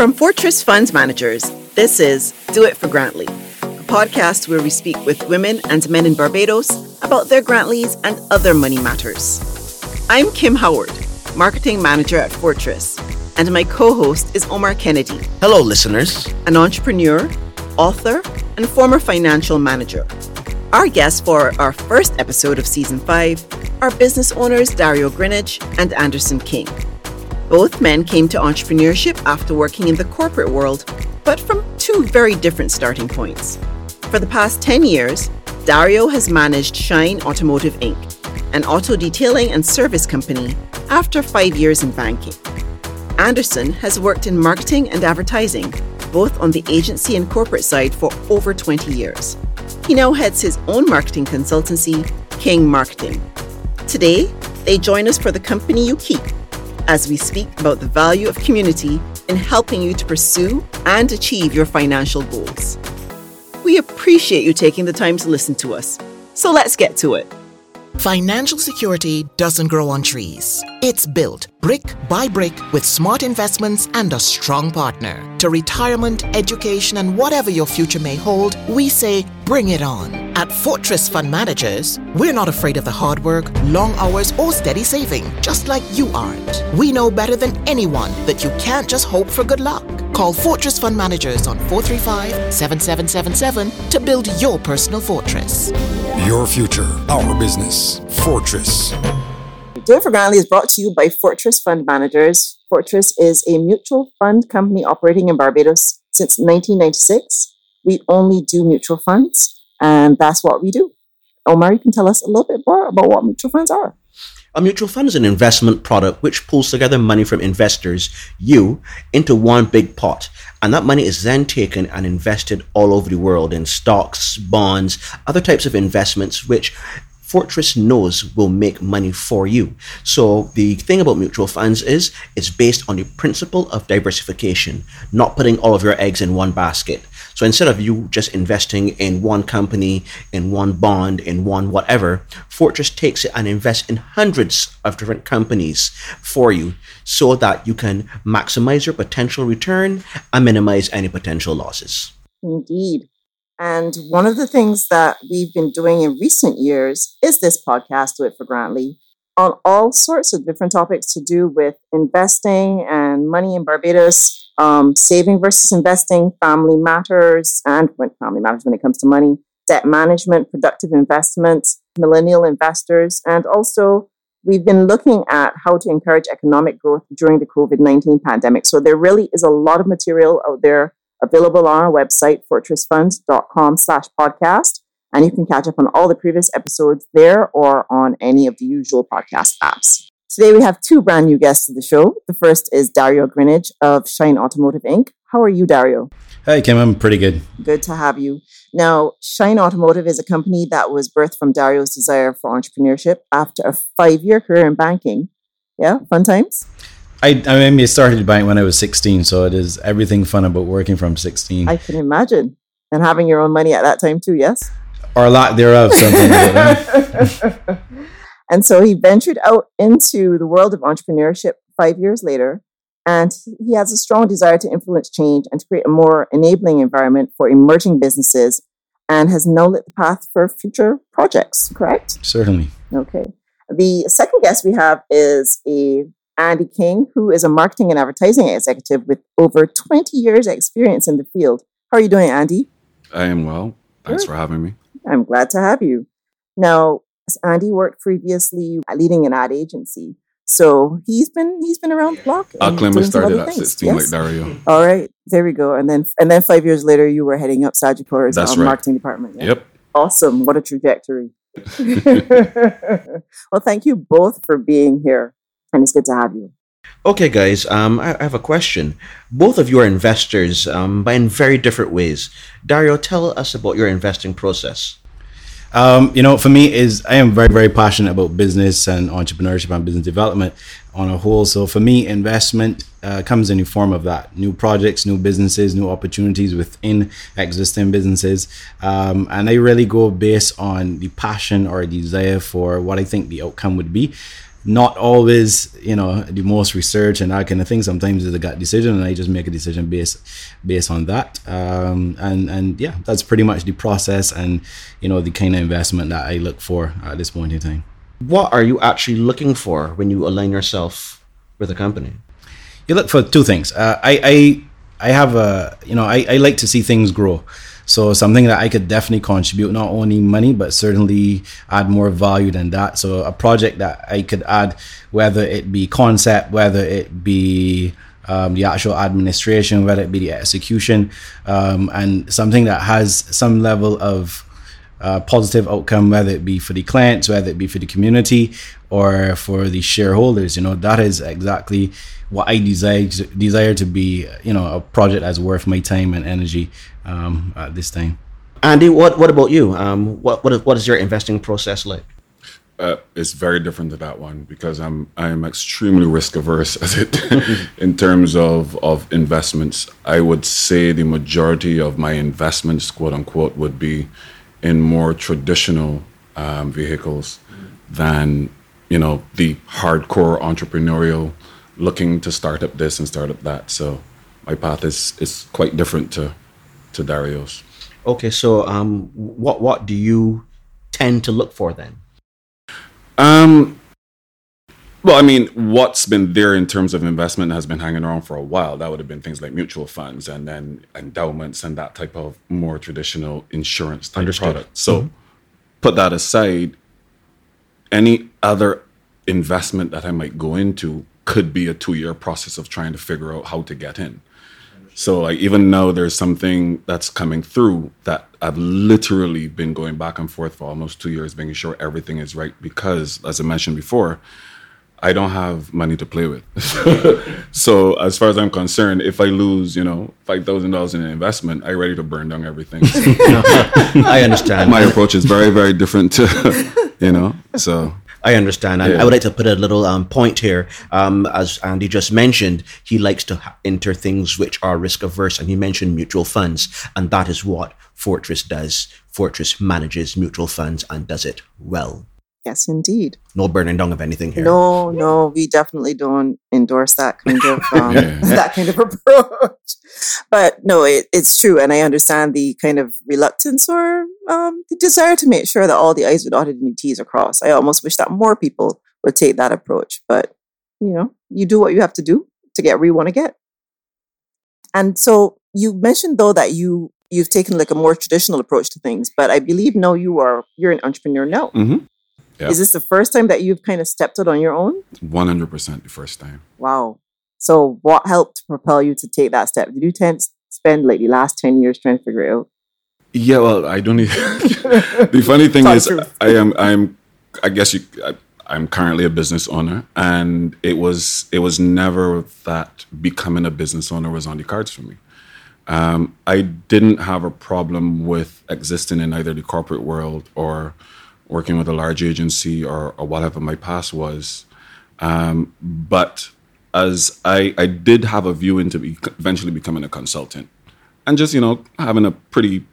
From Fortress Funds Managers, this is Do It for Grantly, a podcast where we speak with women and men in Barbados about their Grantleys and other money matters. I'm Kim Howard, Marketing Manager at Fortress, and my co host is Omar Kennedy. Hello, listeners. An entrepreneur, author, and former financial manager. Our guests for our first episode of season five are business owners Dario Greenidge and Anderson King. Both men came to entrepreneurship after working in the corporate world, but from two very different starting points. For the past 10 years, Dario has managed Shine Automotive Inc., an auto detailing and service company, after five years in banking. Anderson has worked in marketing and advertising, both on the agency and corporate side, for over 20 years. He now heads his own marketing consultancy, King Marketing. Today, they join us for the company you keep as we speak about the value of community in helping you to pursue and achieve your financial goals. We appreciate you taking the time to listen to us. So let's get to it. Financial security doesn't grow on trees. It's built brick by brick with smart investments and a strong partner. To retirement, education, and whatever your future may hold, we say bring it on. At Fortress Fund Managers, we're not afraid of the hard work, long hours, or steady saving, just like you aren't. We know better than anyone that you can't just hope for good luck. Call Fortress Fund Managers on 435 7777 to build your personal fortress. Your future, our business. Fortress. Do It for Grantly is brought to you by Fortress Fund Managers. Fortress is a mutual fund company operating in Barbados since 1996. We only do mutual funds, and that's what we do. Omar, you can tell us a little bit more about what mutual funds are. A mutual fund is an investment product which pulls together money from investors, you, into one big pot. And that money is then taken and invested all over the world in stocks, bonds, other types of investments, which Fortress knows will make money for you. So the thing about mutual funds is it's based on the principle of diversification, not putting all of your eggs in one basket. So instead of you just investing in one company, in one bond, in one whatever, Fortress takes it and invests in hundreds of different companies for you so that you can maximize your potential return and minimize any potential losses. Indeed. And one of the things that we've been doing in recent years is this podcast, Do It for Grantly, on all sorts of different topics to do with investing and money in Barbados, um, saving versus investing, family matters, and when family matters when it comes to money, debt management, productive investments, millennial investors, and also we've been looking at how to encourage economic growth during the COVID 19 pandemic. So there really is a lot of material out there available on our website, fortressfunds.com slash podcast. And you can catch up on all the previous episodes there or on any of the usual podcast apps. Today we have two brand new guests to the show. The first is Dario Greenidge of Shine Automotive Inc. How are you, Dario? Hi, Kim. I'm pretty good. Good to have you. Now, Shine Automotive is a company that was birthed from Dario's desire for entrepreneurship after a five year career in banking. Yeah, fun times? I, I mean, I started bank when I was 16, so it is everything fun about working from 16. I can imagine. And having your own money at that time, too, yes? Or a lot thereof, something like that. and so he ventured out into the world of entrepreneurship five years later. And he has a strong desire to influence change and to create a more enabling environment for emerging businesses and has now lit the path for future projects, correct? Certainly. Okay. The second guest we have is a Andy King, who is a marketing and advertising executive with over 20 years experience in the field. How are you doing, Andy? I am well. Thanks Good. for having me. I'm glad to have you. Now, Andy worked previously leading an ad agency. So he's been he's been around the block. Clemens started at 16 yes? like Dario. All right, there we go. And then and then five years later, you were heading up Sagicor's um, right. marketing department. Yeah? Yep. Awesome. What a trajectory. well, thank you both for being here and it's good to have you. Okay, guys, um, I, I have a question. Both of you are investors, um, but in very different ways. Dario, tell us about your investing process. Um, you know, for me, is I am very, very passionate about business and entrepreneurship and business development on a whole. So for me, investment uh, comes in the form of that: new projects, new businesses, new opportunities within existing businesses, um, and I really go based on the passion or desire for what I think the outcome would be. Not always, you know, the most research and that kind of thing. Sometimes it's a gut decision, and I just make a decision based based on that. Um, and and yeah, that's pretty much the process and you know the kind of investment that I look for at this point in time. What are you actually looking for when you align yourself with a company? You look for two things. Uh, I I I have a you know I, I like to see things grow. So something that I could definitely contribute, not only money, but certainly add more value than that. So a project that I could add, whether it be concept, whether it be um, the actual administration, whether it be the execution, um, and something that has some level of uh, positive outcome, whether it be for the clients, whether it be for the community, or for the shareholders. You know, that is exactly what I desire to, desire to be. You know, a project that's worth my time and energy um, at this time. Andy, what what about you? Um, what what is, what is your investing process like? Uh, it's very different to that one because I'm I'm extremely risk averse as it in terms of of investments. I would say the majority of my investments, quote unquote, would be in more traditional um, vehicles than you know the hardcore entrepreneurial looking to start up this and start up that. So my path is is quite different to to Dario's. Okay, so um, what what do you tend to look for then? Um, well, I mean, what's been there in terms of investment has been hanging around for a while. That would have been things like mutual funds and then endowments and that type of more traditional insurance type Understood. product. So, mm-hmm. put that aside. Any other investment that I might go into could be a two year process of trying to figure out how to get in. So like even now there's something that's coming through that I've literally been going back and forth for almost two years, making sure everything is right because, as I mentioned before, I don't have money to play with. so as far as I'm concerned, if I lose, you know, five thousand dollars in an investment, I'm ready to burn down everything. So, I understand. My approach is very, very different to, you know. So I understand. And yeah. I would like to put a little um, point here. Um, as Andy just mentioned, he likes to enter things which are risk averse, and he mentioned mutual funds, and that is what Fortress does. Fortress manages mutual funds and does it well. Yes, indeed. No burning down of anything here. No, no, we definitely don't endorse that kind of um, that kind of approach. But no, it, it's true, and I understand the kind of reluctance or um, the desire to make sure that all the I's are dotted and the T's are crossed. I almost wish that more people would take that approach. But you know, you do what you have to do to get where you want to get. And so you mentioned though that you you've taken like a more traditional approach to things, but I believe no, you are you're an entrepreneur now. Mm-hmm. Is this the first time that you've kind of stepped out on your own? 100% the first time. Wow. So, what helped propel you to take that step? Did you tend spend like the last 10 years trying to figure it out? Yeah, well, I don't even. the funny thing is, I am, I'm, I guess you, I, I'm currently a business owner, and it was, it was never that becoming a business owner was on the cards for me. Um, I didn't have a problem with existing in either the corporate world or working with a large agency or, or whatever my past was. Um, but as I, I did have a view into be, eventually becoming a consultant and just, you know, having a pretty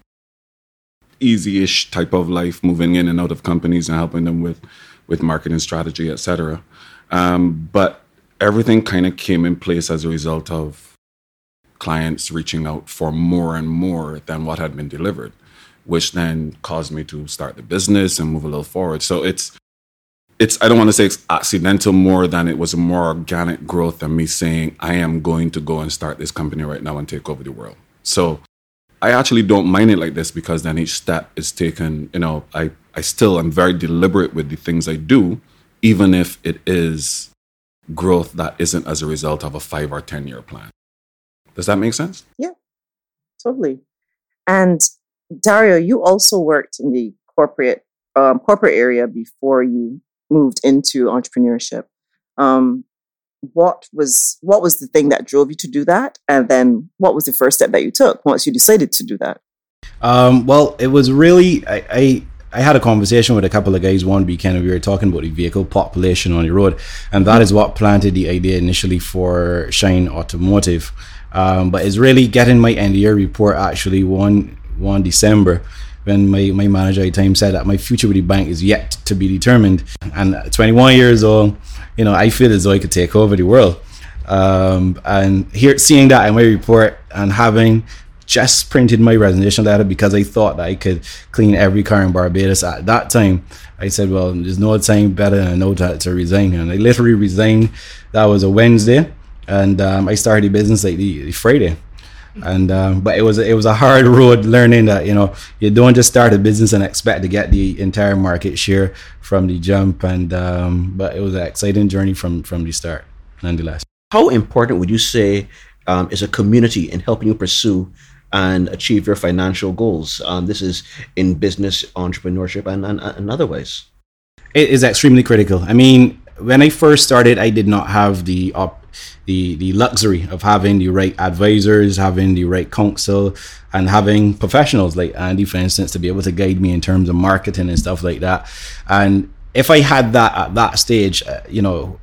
easy-ish type of life, moving in and out of companies and helping them with, with marketing strategy, etc. Um, but everything kind of came in place as a result of clients reaching out for more and more than what had been delivered which then caused me to start the business and move a little forward. So it's it's I don't want to say it's accidental more than it was a more organic growth than me saying I am going to go and start this company right now and take over the world. So I actually don't mind it like this because then each step is taken, you know, I, I still am very deliberate with the things I do, even if it is growth that isn't as a result of a five or 10 year plan. Does that make sense? Yeah, totally. And Dario, you also worked in the corporate um, corporate area before you moved into entrepreneurship. Um, what was what was the thing that drove you to do that, and then what was the first step that you took once you decided to do that? Um, well, it was really I, I I had a conversation with a couple of guys one weekend. We were talking about the vehicle population on the road, and that is what planted the idea initially for Shine Automotive. Um, but it's really getting my end year report actually one one December when my, my manager at the time said that my future with the bank is yet to be determined. And at 21 years old, you know, I feel as though I could take over the world. Um, and here, seeing that in my report and having just printed my resignation letter because I thought that I could clean every car in Barbados at that time. I said, well, there's no time better than no to, to resign. And I literally resigned. That was a Wednesday. And um, I started the business like the, the Friday. And um, but it was it was a hard road learning that you know you don't just start a business and expect to get the entire market share from the jump and um, but it was an exciting journey from from the start nonetheless. How important would you say um, is a community in helping you pursue and achieve your financial goals. Um, this is in business, entrepreneurship, and, and, and other ways. It is extremely critical. I mean, when I first started, I did not have the op- the the luxury of having the right advisors, having the right counsel, and having professionals like Andy, for instance, to be able to guide me in terms of marketing and stuff like that. And if I had that at that stage, uh, you know,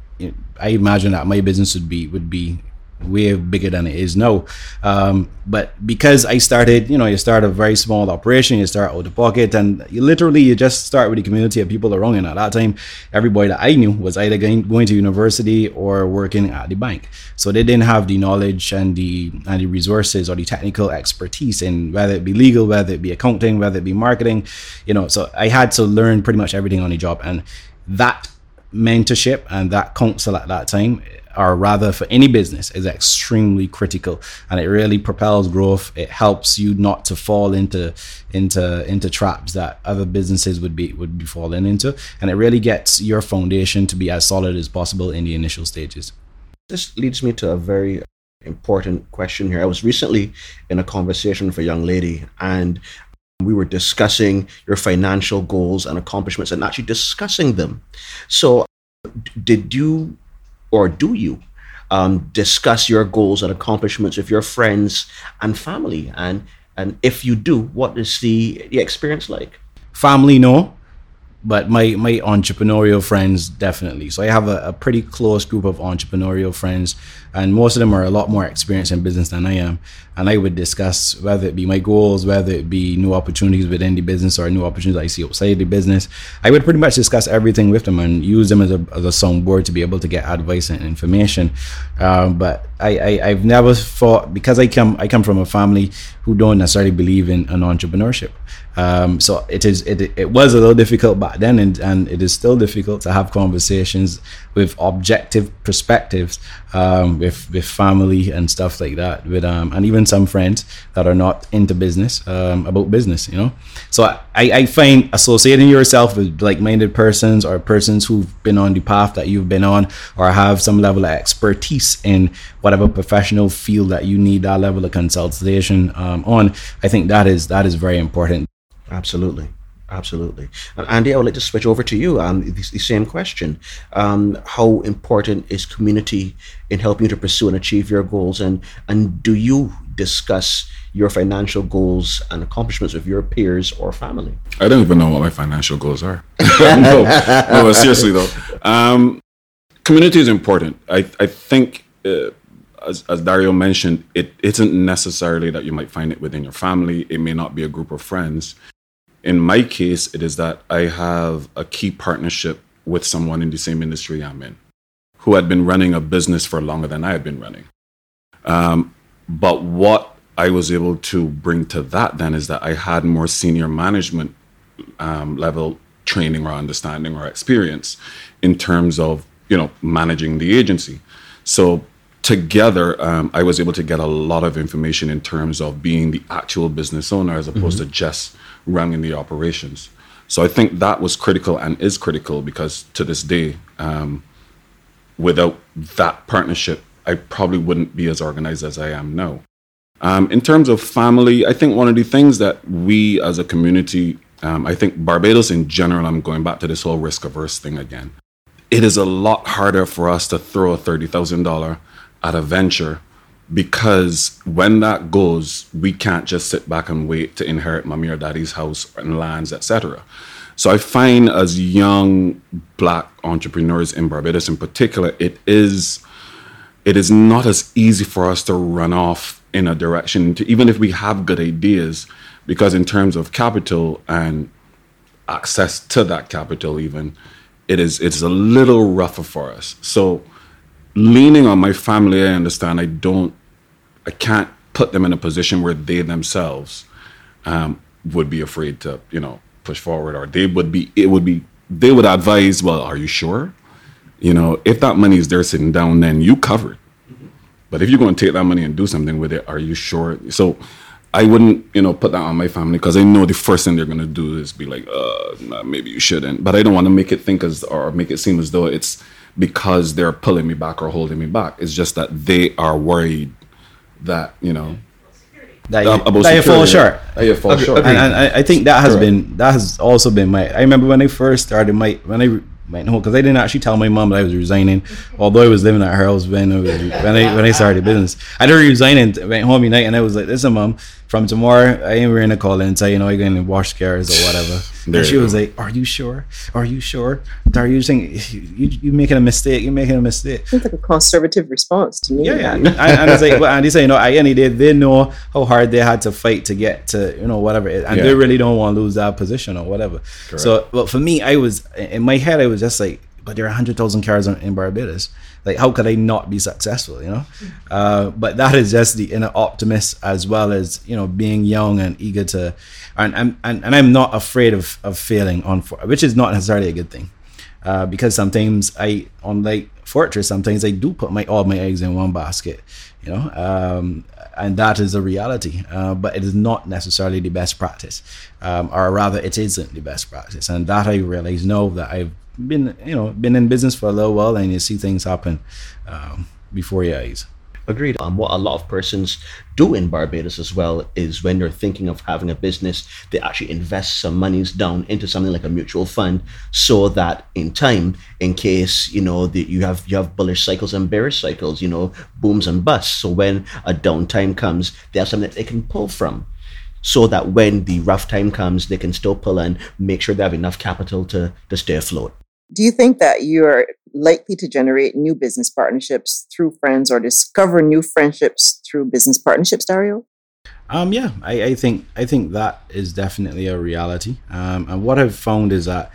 I imagine that my business would be would be way bigger than it is now. Um, but because I started, you know, you start a very small operation, you start out of pocket, and you literally you just start with the community of people around you. At that time, everybody that I knew was either going, going to university or working at the bank, so they didn't have the knowledge and the and the resources or the technical expertise in whether it be legal, whether it be accounting, whether it be marketing, you know. So I had to learn pretty much everything on the job, and that mentorship and that counsel at that time or rather for any business is extremely critical. And it really propels growth. It helps you not to fall into into into traps that other businesses would be would be falling into. And it really gets your foundation to be as solid as possible in the initial stages. This leads me to a very important question here. I was recently in a conversation with a young lady and we were discussing your financial goals and accomplishments and actually discussing them. So did you or do you um, discuss your goals and accomplishments with your friends and family? And and if you do, what is the, the experience like? Family, no but my my entrepreneurial friends definitely. So I have a, a, pretty close group of entrepreneurial friends, and most of them are a lot more experienced in business than I am. And I would discuss whether it be my goals, whether it be new opportunities within the business or new opportunities I see outside the business. I would pretty much discuss everything with them and use them as a as a soundboard to be able to get advice and information. Um, but I, I I've never thought because I come I come from a family who don't necessarily believe in an entrepreneurship. Um, so it is it, it was a little difficult back then, and, and it is still difficult to have conversations with objective perspectives um, with with family and stuff like that, with um, and even some friends that are not into business um, about business. You know, so I, I find associating yourself with like-minded persons or persons who've been on the path that you've been on or have some level of expertise in whatever professional field that you need that level of consultation um, on. I think that is that is very important. Absolutely. Absolutely. And Andy, I would like to switch over to you. Um, the, the same question. Um, how important is community in helping you to pursue and achieve your goals? And, and do you discuss your financial goals and accomplishments with your peers or family? I don't even know what my financial goals are. no, no, seriously though. Um, community is important. I, I think, uh, as, as Dario mentioned, it isn't necessarily that you might find it within your family. It may not be a group of friends in my case, it is that I have a key partnership with someone in the same industry I'm in who had been running a business for longer than I had been running. Um, but what I was able to bring to that then is that I had more senior management um, level training or understanding or experience in terms of you know managing the agency. So together, um, I was able to get a lot of information in terms of being the actual business owner as opposed mm-hmm. to just running the operations. So I think that was critical and is critical because to this day, um, without that partnership, I probably wouldn't be as organized as I am now. Um, in terms of family, I think one of the things that we as a community, um, I think Barbados in general, I'm going back to this whole risk averse thing again. It is a lot harder for us to throw a $30,000 at a venture because when that goes, we can't just sit back and wait to inherit mommy or daddy's house and lands, etc. So I find as young black entrepreneurs in Barbados in particular, it is it is not as easy for us to run off in a direction to even if we have good ideas, because in terms of capital and access to that capital, even it is it's a little rougher for us. So leaning on my family, I understand. I don't, I can't put them in a position where they themselves um, would be afraid to, you know, push forward, or they would be. It would be. They would advise, well, are you sure? You know, if that money is there sitting down, then you covered. But if you're going to take that money and do something with it, are you sure? So I wouldn't, you know, put that on my family because I know the first thing they're going to do is be like, uh, maybe you shouldn't. But I don't want to make it think as or make it seem as though it's because they're pulling me back or holding me back. It's just that they are worried that you know that you, um, about that you fall short. That you fall Agree- short. and, and I, think that has Correct. been that has also been my. I remember when I first started my when I went home because I didn't actually tell my mom that I was resigning, although I was living at her house when I when I when I started business. I didn't resign and went home night and I was like, "Listen, mom, from tomorrow I ain't wearing a call and say you know you're going to wash cars or whatever." And she was go. like, "Are you sure? Are you sure? Are you saying you you making a mistake? You're making a mistake." It's like a conservative response to me. Yeah, yeah. Andy. and, and it's like, but and they say, you know, at any day they know how hard they had to fight to get to, you know, whatever, it, and Yeah. they really don't want to lose that position or whatever. So, but for me, I was in my head, I was just like, but there are hundred thousand cars in, in Barbados. Like, how could I not be successful? You know, uh, but that is just the inner optimist as well as you know being young and eager to, and and and, and I'm not afraid of of failing on, which is not necessarily a good thing uh, because sometimes I on like Fortress, sometimes I do put my all my eggs in one basket, you know, um, and that is a reality. Uh, but it is not necessarily the best practice, um, or rather, it isn't the best practice, and that I realize now that I've been, you know, been in business for a little while, and you see things happen um, before your eyes. Agreed. Um, what a lot of persons do in Barbados as well is when they're thinking of having a business, they actually invest some monies down into something like a mutual fund, so that in time, in case you know that you have you have bullish cycles and bearish cycles, you know booms and busts. So when a downtime comes, they have something that they can pull from, so that when the rough time comes, they can still pull and make sure they have enough capital to to stay afloat. Do you think that you're likely to generate new business partnerships through friends or discover new friendships through business partnerships, Dario? Um, yeah, I, I think I think that is definitely a reality. Um, and what I've found is that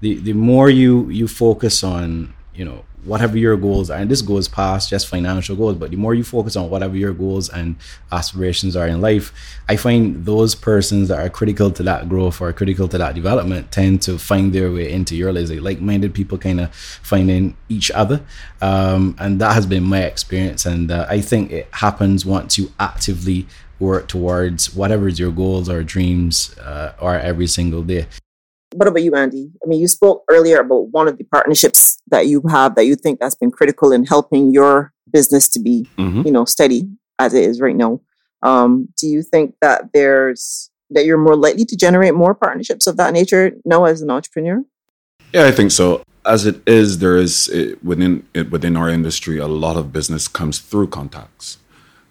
the the more you you focus on you know whatever your goals are, and this goes past just financial goals, but the more you focus on whatever your goals and aspirations are in life, I find those persons that are critical to that growth or critical to that development tend to find their way into your lives. Like like-minded people kind of finding each other, um, and that has been my experience. And uh, I think it happens once you actively work towards whatever your goals or dreams uh, are every single day. What about you, Andy? I mean, you spoke earlier about one of the partnerships that you have that you think that's been critical in helping your business to be, Mhm. you know, steady as it is right now. Um, do you think that there's that you're more likely to generate more partnerships of that nature now as an entrepreneur? Yeah, I think so. As it is, there is eh, within it, within our industry a lot of business comes through contacts,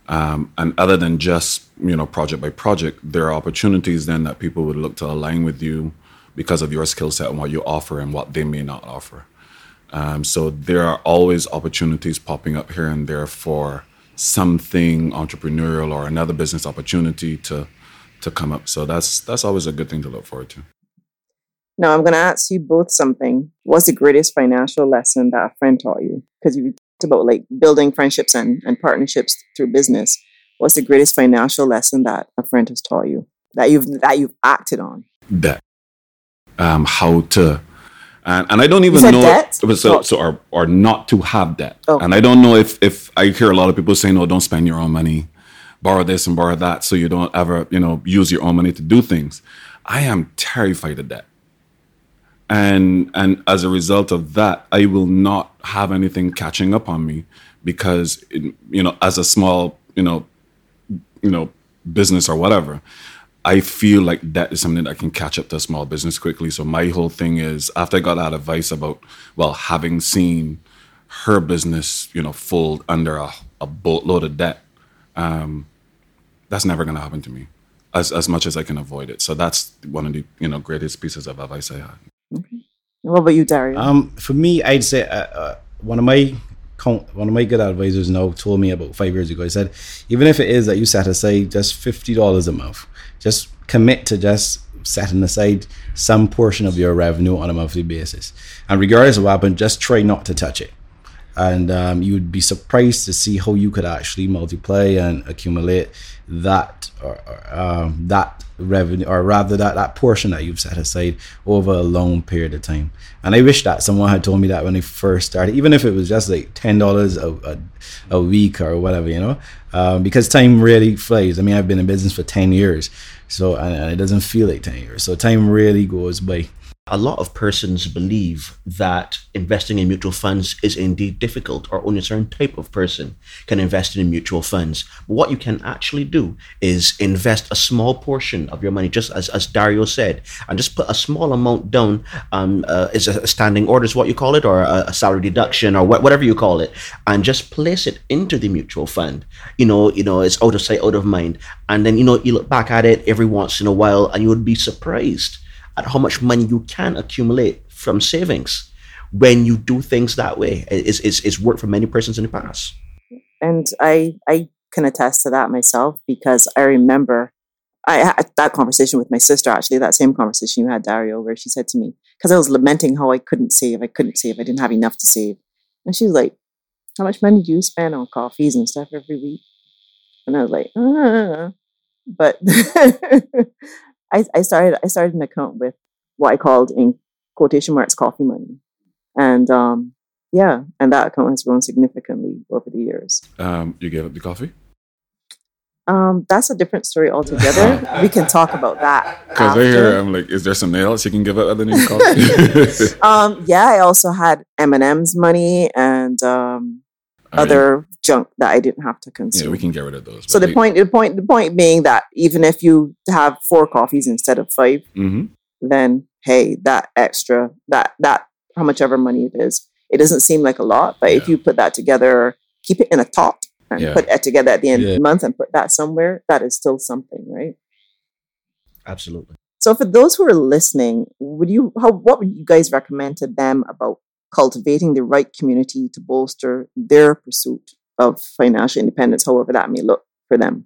um, and other than just you know project by project, there are opportunities then that people would look to align with you because of your skill set and what you offer and what they may not offer. Um, so there are always opportunities popping up here and there for something entrepreneurial or another business opportunity to to come up. So that's that's always a good thing to look forward to. Now, I'm going to ask you both something. What's the greatest financial lesson that a friend taught you? Because you talked about like building friendships and, and partnerships through business. What's the greatest financial lesson that a friend has taught you that you've that you've acted on? debt. Um, how to, and, and I don't even know. debt? So, Oh. so or, or not to have debt. Oh. And I don't know if if I hear a lot of people saying, "No, don't spend your own money, borrow this and borrow that, so you don't ever, you know, use your own money to do things." I am terrified of that, and and as a result of that, I will not have anything catching up on me because, it, you know, as a small, you know, you know, business or whatever, I feel like that is something that can catch up to a small business quickly. So my whole thing is after I got that advice about, well, having seen her business, you know, fold under a, a boatload of debt, um, that's never going to happen to me as, as much as I can avoid it. So that's one of the, you know, greatest pieces of advice I had. What about you, Dario? Um, for me, I'd say uh, uh, one of my one of my good advisors now told me about five years ago. He said, even if it is that you set aside just fifty dollars a month, just commit to just setting aside some portion of your revenue on a monthly basis, and regardless of what happens, just try not to touch it. And um, you would be surprised to see how you could actually multiply and accumulate that or, or um, that revenue, or rather that that portion that you've set aside over a long period of time. And I wish that someone had told me that when I first started, even if it was just like ten dollars a, a week or whatever, you know, um, because time really flies. I mean, I've been in business for ten years, so and, and it doesn't feel like ten years. So time really goes by a lot of persons believe that investing in mutual funds is indeed difficult or only a certain type of person can invest in mutual funds. What you can actually do is invest a small portion of your money, just as, as Dario said, and just put a small amount down. Um, uh, is a standing order, is what you call it, or a, a salary deduction, or wh- whatever you call it, and just place it into the mutual fund. You know, you know, it's out of sight, out of mind. And then, you know, you look back at it every once in a while and you would be surprised at how much money you can accumulate from savings when you do things that way. It's, it's, it's worked for many persons in the past. And I, I can attest to that myself because I remember I had that conversation with my sister, actually, that same conversation you had, Dario, where she said to me, because I was lamenting how I couldn't save, I couldn't save, I didn't have enough to save. And she was like, How much money do you spend on coffees and stuff every week? And I was like, ah. But I, I started I started an account with what I called in quotation marks coffee money, and um, yeah, and that account has grown significantly over the years. Um, you gave up the coffee. Um, that's a different story altogether. we can talk about that. Because I hear, I'm like, is there something else you can give up other than coffee? um, yeah, I also had M and M's money and um, other junk that I didn't have to consume. Yeah, we can get rid of those. So the point, the point, the point being that even if you have four coffees instead of 5 mm-hmm. then hey, that extra, that that how much ever money it is, it doesn't seem like a lot, but yeah. if you put that together, keep it in a tot and yeah. put that together at the end yeah. of the month and put that somewhere, that is still something, right? Absolutely. So for those who are listening, would you how what would you guys recommend to them about cultivating the right community to bolster their pursuit of financial independence, however that may look for them?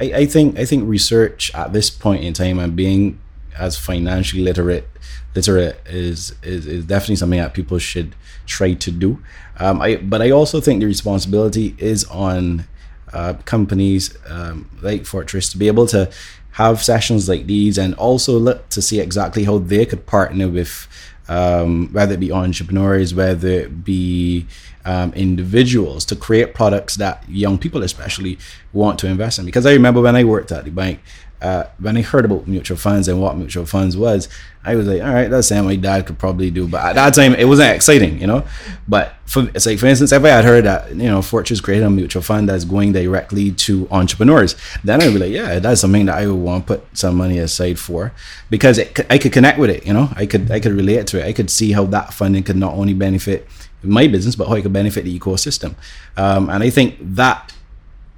I, I think I think research at this point in time and being as financially literate literate is, is is definitely something that people should try to do. Um, I but I also think the responsibility is on uh, companies um, like Fortress to be able to have sessions like these and also look to see exactly how they could partner with um, whether it be entrepreneurs, whether it be um, individuals, to create products that young people especially want to invest in. Because I remember when I worked at the bank, uh, when I heard about mutual funds and what mutual funds was, I was like, all right, that's something my dad could probably do. But at that time, it wasn't exciting, you know. But for it's like, for instance, if I had heard that you know Fortress created a mutual fund that's going directly to entrepreneurs, then I'd be like, yeah, that's something that I would want to put some money aside for because it, I could connect with it, you know. I could I could relate to it. I could see how that funding could not only benefit my business, but how it could benefit the ecosystem. Um, and I think that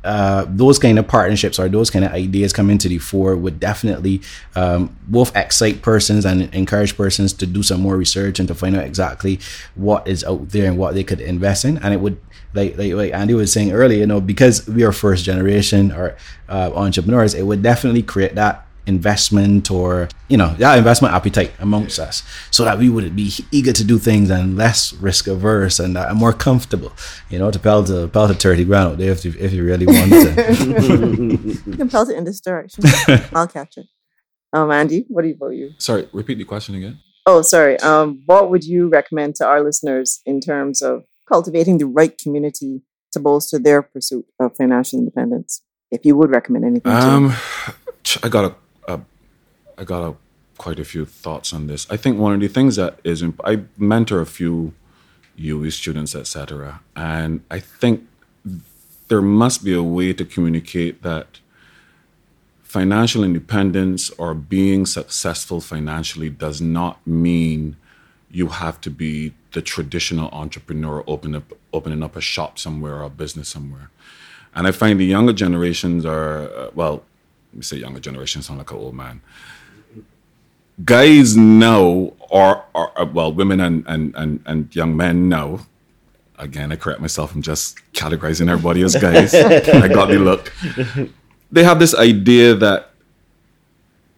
uh, those kind of partnerships or those kind of ideas come into the fore would definitely um, both excite persons and encourage persons to do some more research and to find out exactly what is out there and what they could invest in. And it would, like like, like Andy was saying earlier, you know, because we are first generation or uh, entrepreneurs, it would definitely create that investment or you know that investment appetite amongst us so that we would be eager to do things and less risk averse and uh, more comfortable you know to pelt a pelt a 30 grand out there if you, if you really want to. You can pelt it in this direction. I'll catch it. Um andy what do you vote you? Sorry repeat the question again. Oh sorry. Um what would you recommend to our listeners in terms of cultivating the right community to bolster their pursuit of financial independence if you would recommend anything um i got a I got a, quite a few thoughts on this. I think one of the things that is imp- I mentor a few UWI students, etc., and I think there must be a way to communicate that financial independence or being successful financially does not mean you have to be the traditional entrepreneur open up, opening up a shop somewhere or a business somewhere. And I find the younger generations are, well, let me say younger generations sound like an old man guys know, or, or uh, well, women and, and, and, and young men know, again, I correct myself. I'm just categorizing everybody as guys. I got the look. They have this idea that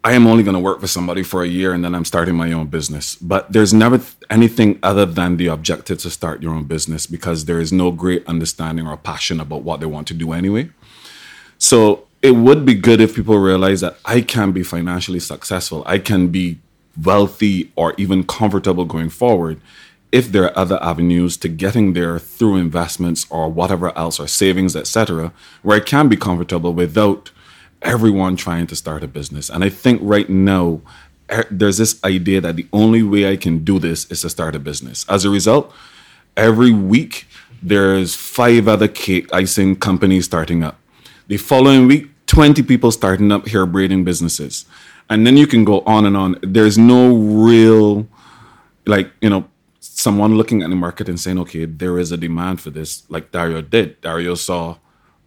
I am only going to work for somebody for a year and then I'm starting my own business. But there's never th- anything other than the objective to start your own business because there is no great understanding or passion about what they want to do anyway. So it would be good if people realize that I can be financially successful. I can be wealthy or even comfortable going forward if there are other avenues to getting there through investments or whatever else or savings etc where i can be comfortable without everyone trying to start a business. And i think right now er, there's this idea that the only way i can do this is to start a business. As a result every week there's five other cake icing companies starting up the following week 20 people starting up hair braiding businesses and then you can go on and on there's no real like you know someone looking at the market and saying, okay, there is a demand for this, like Dario did. Dario saw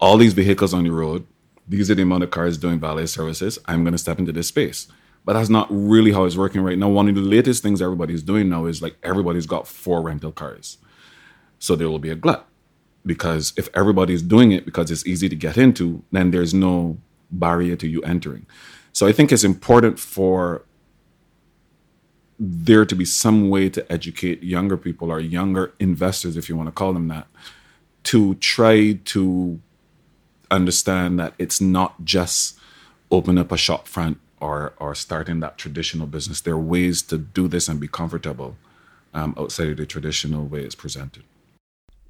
all these vehicles on the road. These are the amount of cars doing valet services. I'm going to step into this space. But that's not really how it's working right now. One of the latest things everybody's doing now is like everybody's got four rental cars. So there will be a glut. Because if everybody's doing it because it's easy to get into, then there's no barrier to you entering. So I think it's important for there to be some way to educate younger people or younger investors, if you want to call them that, to try to understand that it's not just open up a shop front or or starting that traditional business. There are ways to do this and be comfortable um, outside of the traditional way it's presented.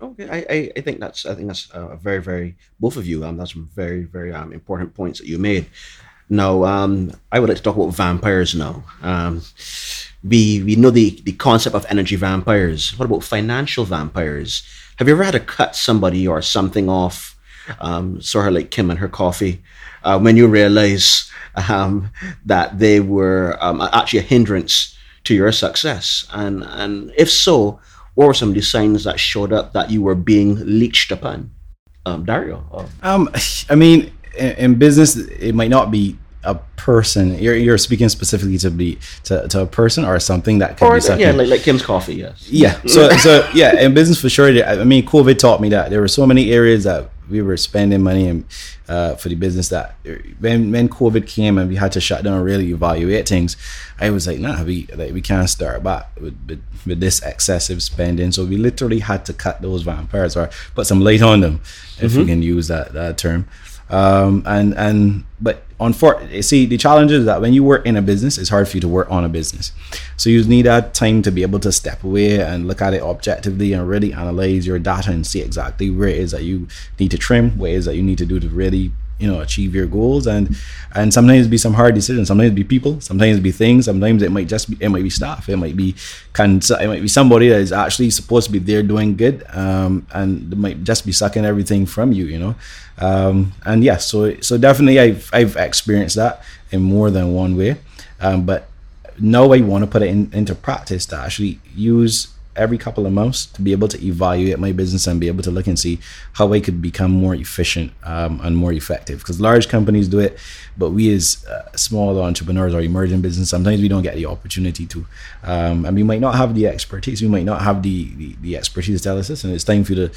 Okay, I, I, I think that's I think that's a very very both of you um that's some very very um important points that you made. Now um I would like to talk about vampires now. Um, we we know the the concept of energy vampires. What about financial vampires? Have you ever had to cut somebody or something off, um, sort of like Kim and her coffee, uh, when you realize um, that they were um, actually a hindrance to your success? And and if so, what were some of the signs that showed up that you were being leached upon? Um, Dario. Oh. Um, I mean, in, in business, it might not be a person you're, you're speaking specifically to be to, to a person or something that could or, be something yeah like, like kim's coffee yes. Yeah so so yeah in business for sure i mean covid taught me that. There were so many areas that we were spending money in, uh, for the business that when when covid came and we had to shut down and really evaluate things i was like nah we like we can't start back with, with, with this excessive spending. So we literally had to cut those vampires or put some light on them if mm-hmm. we can use that that term um, and and but on for see the challenge is that when you work in a business, it's hard for you to work on a business. So you need that time to be able to step away and look at it objectively and really analyze your data and see exactly where it is that you need to trim, what it is that you need to do to really you know achieve your goals. And and sometimes be some hard decisions. Sometimes be people. Sometimes be things. Sometimes it might just be it might be staff. It might be can it might be somebody that is actually supposed to be there doing good um and might just be sucking everything from you you know? Um and yeah so so definitely i've i've experienced that in more than one way. Um but now i want to put it in, into practice to actually use every couple of months to be able to evaluate my business and be able to look and see how I could become more efficient um, and more effective. Because large companies do it, but we as uh, small entrepreneurs or emerging business, sometimes we don't get the opportunity to. Um, and we might not have the expertise, we might not have the, the, the expertise to tell us this, and it's time for you to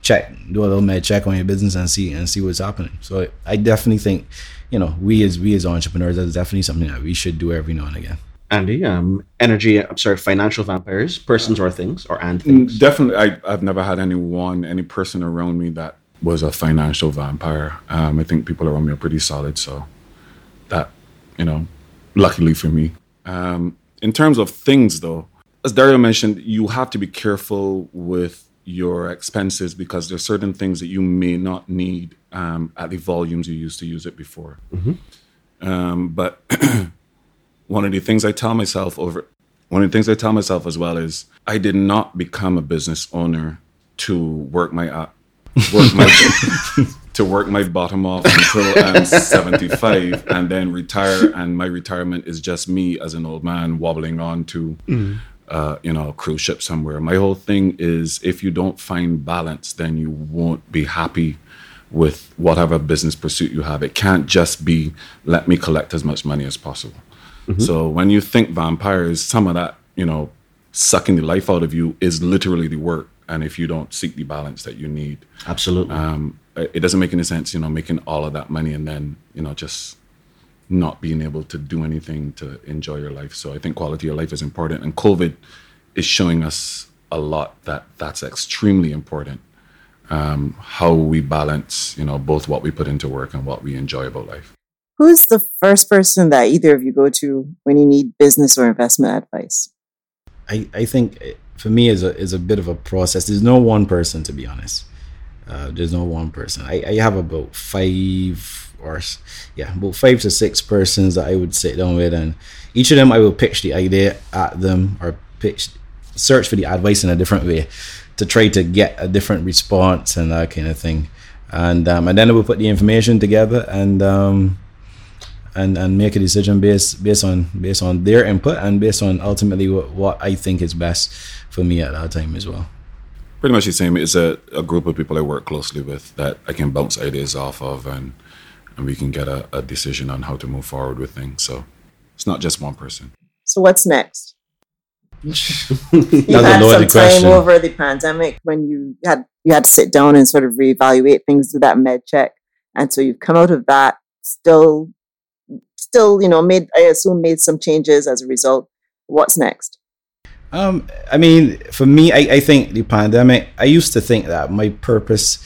check, do a little med check on your business and see and see what's happening. So I definitely think, you know, we as we as entrepreneurs, that's definitely something that we should do every now and again. Andy, um, energy, I'm sorry, financial vampires, persons or things, or and Mm, things. Definitely, I, I've never had anyone, any person around me that was a financial vampire. Um, I think people around me are pretty solid, so that, you know, luckily for me. Um, in terms of things, though, as Dario mentioned, you have to be careful with your expenses because there's certain things that you may not need um, at the volumes you used to use it before. Um, but one of the things I tell myself over one of the things I tell myself as well is I did not become a business owner to work my uh, work my to work my bottom off until I'm 75 and then retire and my retirement is just me as an old man wobbling on to uh, you know a cruise ship somewhere. My whole thing is if you don't find balance then you won't be happy with whatever business pursuit you have. It can't just be let me collect as much money as possible. So when you think vampires, some of that, you know, sucking the life out of you is literally the work. and if you don't seek the balance that you need, Absolutely. um, it doesn't make any sense, you know, making all of that money and then, you know, just not being able to do anything to enjoy your life. So I think quality of life is important. And COVID is showing us a lot that that's extremely important. Um, how we balance, you know, both what we put into work and what we enjoy about life. Who's the first person that either of you go to when you need business or investment advice? I, I think for me is a is a bit of a process. There's no one person to be honest. Uh, there's no one person. I, I have about five or yeah, about five to six persons that I would sit down with, and each of them I will pitch the idea at them or pitch search for the advice in a different way to try to get a different response and that kind of thing. And um, and then I will put the information together and um, and and make a decision based based on based on their input and based on ultimately what, what I think is best for me at that time as well. Pretty much the same. It's a, a group of people I work closely with that I can bounce ideas off of and and we can get a, a decision on how to move forward with things. So it's not just one person. So what's next? You That's had some time question. over the pandemic when you had you had to sit down and sort of reevaluate things, do that med check, and so you've come out of that still, still you know made I assume made some changes as a result. What's next? Um, I mean, for me, I, I think the pandemic. I used to think that my purpose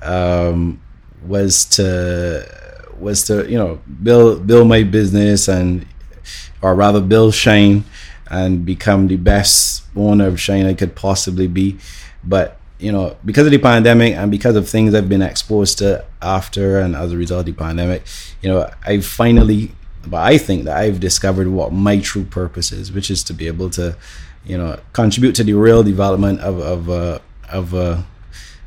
um, was to was to you know build build my business and or rather build Shine and become the best owner of Shine I could possibly be. But you know, because of the pandemic and because of things I've been exposed to after and as a result of the pandemic, you know, I finally, but I think that I've discovered what my true purpose is, which is to be able to, you know, contribute to the real development of of uh, of uh,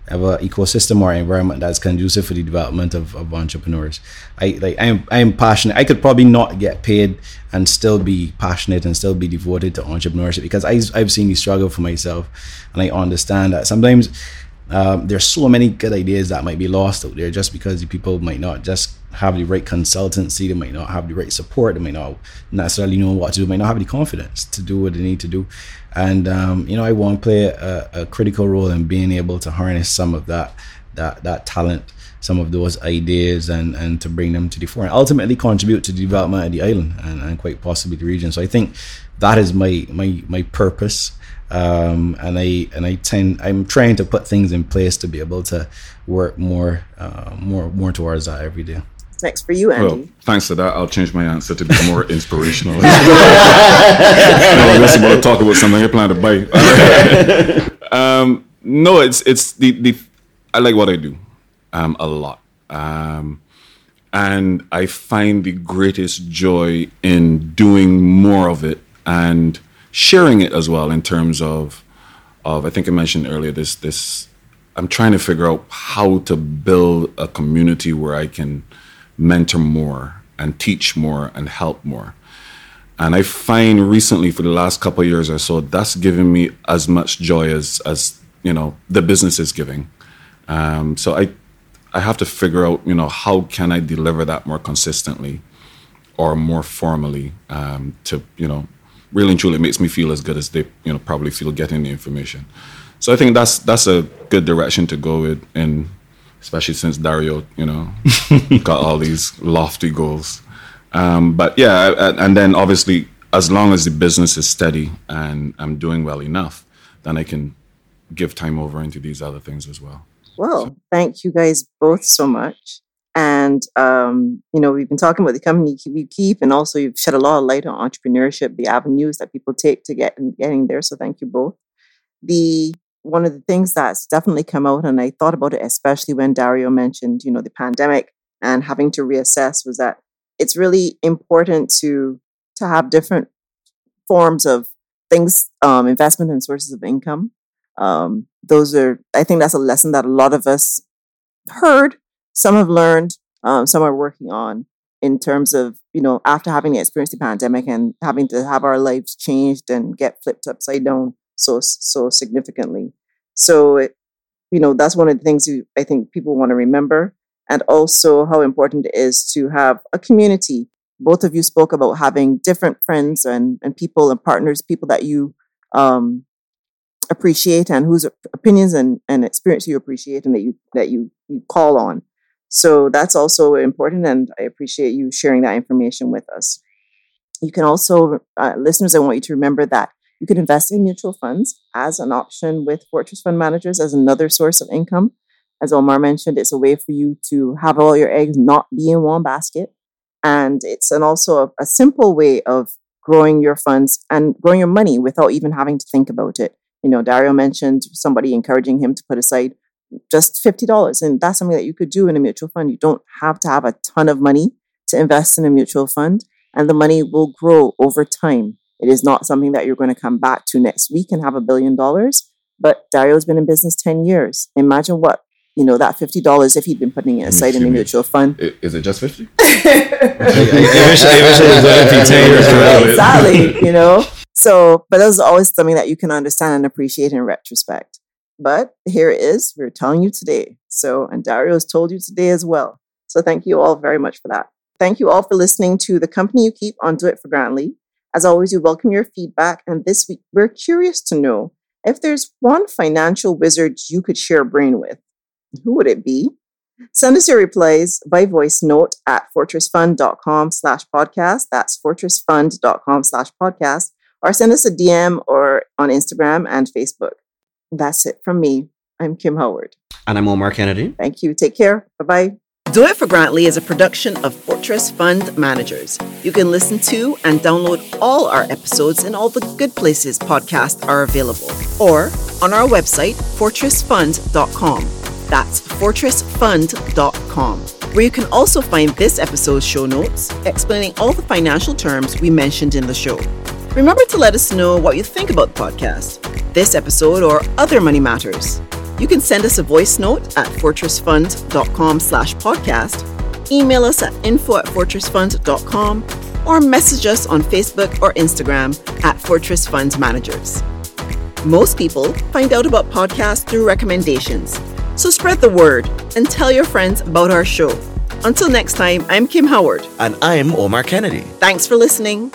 of a ecosystem or environment that's conducive for the development of, of entrepreneurs. I like I am I am passionate. I could probably not get paid and still be passionate and still be devoted to entrepreneurship because I I've seen the struggle for myself and I understand that sometimes um, there's so many good ideas that might be lost out there just because the people might not just have the right consultancy, they might not have the right support, they might not necessarily know what to do, they might not have the confidence to do what they need to do. And um, you know, I want to play a, a critical role in being able to harness some of that that that talent, some of those ideas, and and to bring them to the fore, and ultimately contribute to the development of the island and, and quite possibly the region. So I think that is my my my purpose um, and I and I tend I'm trying to put things in place to be able to work more uh, more more towards that every day. What's next for you, Andy? Well, thanks to that, I'll change my answer to be more inspirational. no, unless you want to talk about something I plan to buy. um, no, it's it's the the I like what I do um, a lot, um, and I find the greatest joy in doing more of it and sharing it as well. In terms of of I think I mentioned earlier this this I'm trying to figure out how to build a community where I can mentor more and teach more and help more. And I find recently for the last couple years or so, that's given me as much joy as as you know the business is giving. Um, so I I have to figure out you know how can I deliver that more consistently or more formally um, to you know really and truly it makes me feel as good as they you know probably feel getting the information. So I think that's that's a good direction to go with, and especially since Dario, you know, got all these lofty goals. Um, but yeah, I- I- and then obviously, as long as the business is steady and I'm doing well enough, then I can give time over into these other things as well. Well, thank you guys both so much. And um, you know, we've been talking about the company we keep, and also you've shed a lot of light on entrepreneurship, the avenues that people take to get getting there. So thank you both. The one of the things that's definitely come out, and I thought about it especially when Dario mentioned, you know, the pandemic and having to reassess, was that it's really important to to have different forms of things, um, investment and sources of income. Um, those are, I think, that's a lesson that a lot of us heard, some have learned, um, some are working on in terms of, you know, after having the experienced the pandemic and having to have our lives changed and get flipped upside down so so significantly. So, it, you know, that's one of the things you, I think people want to remember, and also how important it is to have a community. Both of you spoke about having different friends and and people and partners, people that you um, appreciate and whose opinions and, and experience you appreciate and that you that you, you call on. So that's also important, and I appreciate you sharing that information with us. You can also, uh, listeners, I want you to remember that you can invest in mutual funds as an option with Fortress Fund Managers as another source of income. As Omar mentioned, it's a way for you to have all your eggs not be in one basket. And it's an also a, a simple way of growing your funds and growing your money without even having to think about it. You know, Dario mentioned somebody encouraging him to put aside just $50. And that's something that you could do in a mutual fund. You don't have to have a ton of money to invest in a mutual fund, and the money will grow over time. It is not something that you're going to come back to next week and have a billion dollars. But Dario's been in business 10 years. Imagine what you know, that fifty dollars if he'd been putting it aside in a mutual fund. Is it just fifty? exactly. You know. So, but that's always something that you can understand and appreciate in retrospect. But here it is. We're telling you today. So, and Dario has told you today as well. So, thank you all very much for that. Thank you all for listening to the company you keep on Do It for Grantley. As always, we welcome your feedback. And this week, we're curious to know if there's one financial wizard you could share a brain with who would it be? Send us your replies by voice note at fortressfund.com slash podcast. That's fortressfund.com slash podcast. Or send us a DM or on Instagram and Facebook. That's it from me. I'm Kim Howard. And I'm Omar Kennedy. Thank you. Take care. Bye bye. Do It for Grantley is a production of Fortress Fund Managers. You can listen to and download all our episodes in all the good places podcasts are available or on our website, fortressfund.com. That's fortressfund.com, where you can also find this episode's show notes explaining all the financial terms we mentioned in the show. Remember to let us know what you think about the podcast, this episode, or other money matters. You can send us a voice note at fortressfund.com slash podcast, email us at info at fortressfund.com, or message us on Facebook or Instagram at Fortress Fund Managers. Most people find out about podcasts through recommendations. So spread the word and tell your friends about our show. Until next time, I'm Kim Howard. And I'm Omar Kennedy. Thanks for listening.